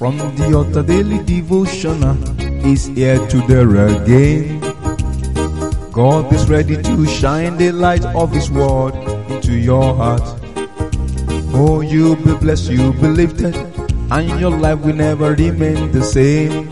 From the altar daily devotional is here to there again. God is ready to shine the light of His word into your heart. Oh, you'll be blessed, you'll be lifted, and your life will never remain the same.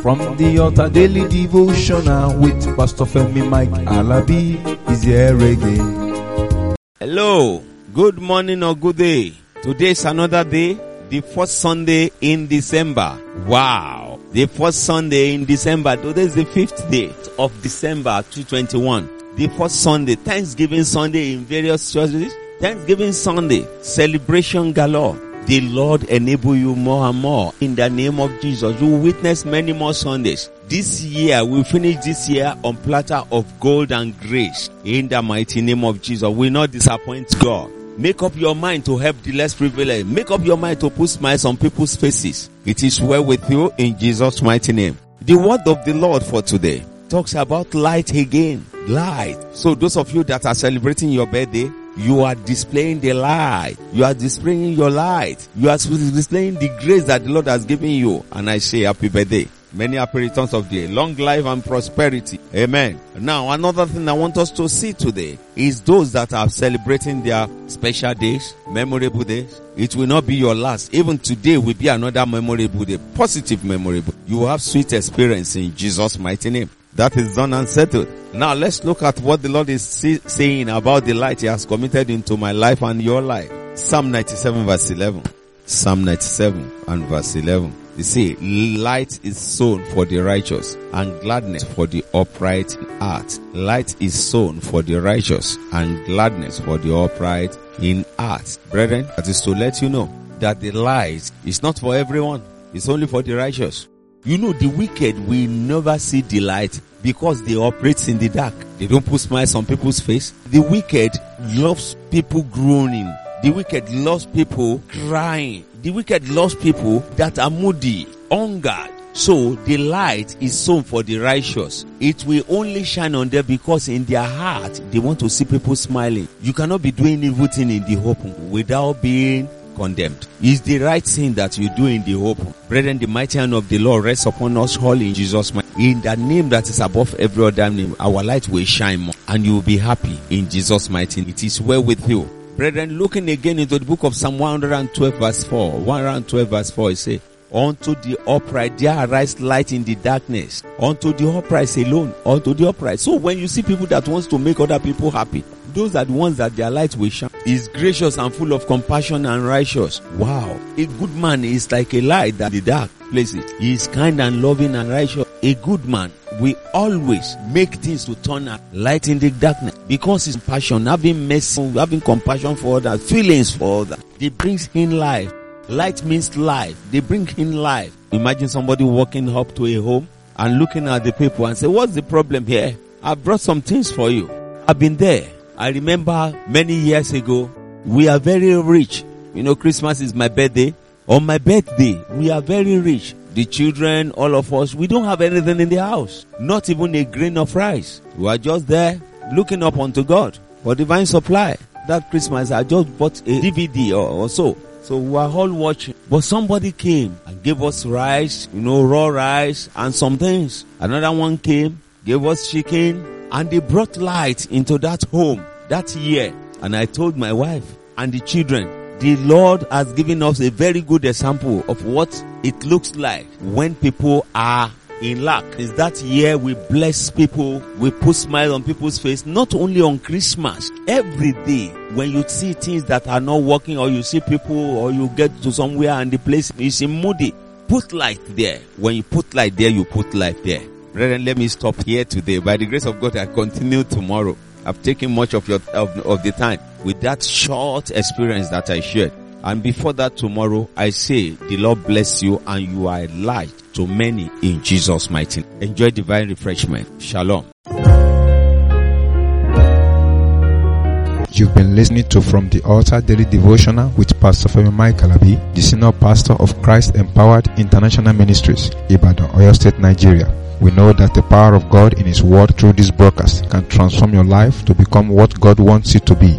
From the altar daily devotional with Pastor Femi Mike Alabi is here again. Hello, good morning or good day. Today's another day, the first Sunday in December. Wow. The first Sunday in December. Today is the fifth day of December 2021. The first Sunday, Thanksgiving Sunday in various churches. Thanksgiving Sunday, celebration galore. The Lord enable you more and more in the name of Jesus. You will witness many more Sundays. This year, we finish this year on platter of gold and grace in the mighty name of Jesus. We will not disappoint God. Make up your mind to help the less privileged. Make up your mind to put smiles on people's faces. It is well with you in Jesus' mighty name. The word of the Lord for today talks about light again. Light. So those of you that are celebrating your birthday, you are displaying the light. You are displaying your light. You are displaying the grace that the Lord has given you. And I say happy birthday. Many happy returns of the day. Long life and prosperity. Amen. Now, another thing I want us to see today is those that are celebrating their special days, memorable days. It will not be your last. Even today will be another memorable day. Positive memorable. You will have sweet experience in Jesus' mighty name. That is done and settled. Now let's look at what the Lord is see, saying about the light He has committed into my life and your life. Psalm 97 verse 11. Psalm 97 and verse 11. You see, light is sown for the righteous and gladness for the upright in heart. Light is sown for the righteous and gladness for the upright in heart. Brethren, that is to let you know that the light is not for everyone. It's only for the righteous. You know, the wicked will never see the light because they operate in the dark. They don't put smiles on people's face. The wicked loves people groaning. The wicked loves people crying. The wicked loves people that are moody, hungered. So the light is sown for the righteous. It will only shine on them because in their heart they want to see people smiling. You cannot be doing evil thing in the open without being condemned. It's the right thing that you do in the open. Brethren, the mighty hand of the Lord rests upon us all in Jesus' name. In the name that is above every other name, our light will shine more and you will be happy in Jesus' mighty name. It is well with you. Brethren, looking again into the book of Psalm 112 verse 4, 112 verse 4, it says, Unto the upright there arise light in the darkness. Unto the upright alone. Unto the upright. So when you see people that wants to make other people happy, those are the ones that their light will shine. Is gracious and full of compassion and righteous. Wow. A good man is like a light that the dark places. He is kind and loving and righteous. A good man will always make things to turn out light in the darkness because his passion, having mercy, having compassion for others, feelings for others. It brings in life. Light means life. They bring in life. Imagine somebody walking up to a home and looking at the people and say, what's the problem here? I brought some things for you. I've been there. I remember many years ago, we are very rich. You know, Christmas is my birthday. On my birthday, we are very rich. The children, all of us, we don't have anything in the house. Not even a grain of rice. We are just there looking up unto God for divine supply. That Christmas, I just bought a DVD or, or so. So we were all watching. But somebody came and gave us rice, you know, raw rice and some things. Another one came, gave us chicken, and they brought light into that home that year. And I told my wife and the children, the Lord has given us a very good example of what it looks like when people are in lack. Is that year we bless people, we put smile on people's face, not only on Christmas, every day when you see things that are not working or you see people or you get to somewhere and the place is in moody, put light there. When you put light there, you put light there. Brethren, let me stop here today. By the grace of God, I continue tomorrow. I've taken much of your of, of the time with that short experience that I shared. And before that tomorrow, I say the Lord bless you and you are a light to many in Jesus' mighty. Enjoy divine refreshment. Shalom. You've been listening to From the Altar Daily Devotional with Pastor Femi Mike Alabi, the Senior Pastor of Christ Empowered International Ministries, Ibadan, Oyo State, Nigeria. We know that the power of God in His Word through this broadcast can transform your life to become what God wants you to be,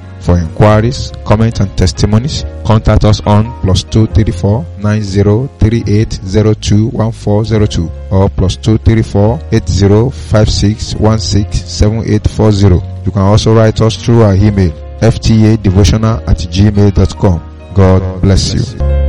For inquiries, comments, and testimonies, contact us on plus two thirty four nine zero three eight zero two one four zero two or plus two thirty four eight zero five six one six seven eight four zero. You can also write us through our email fta devotional at gmail.com. God bless you.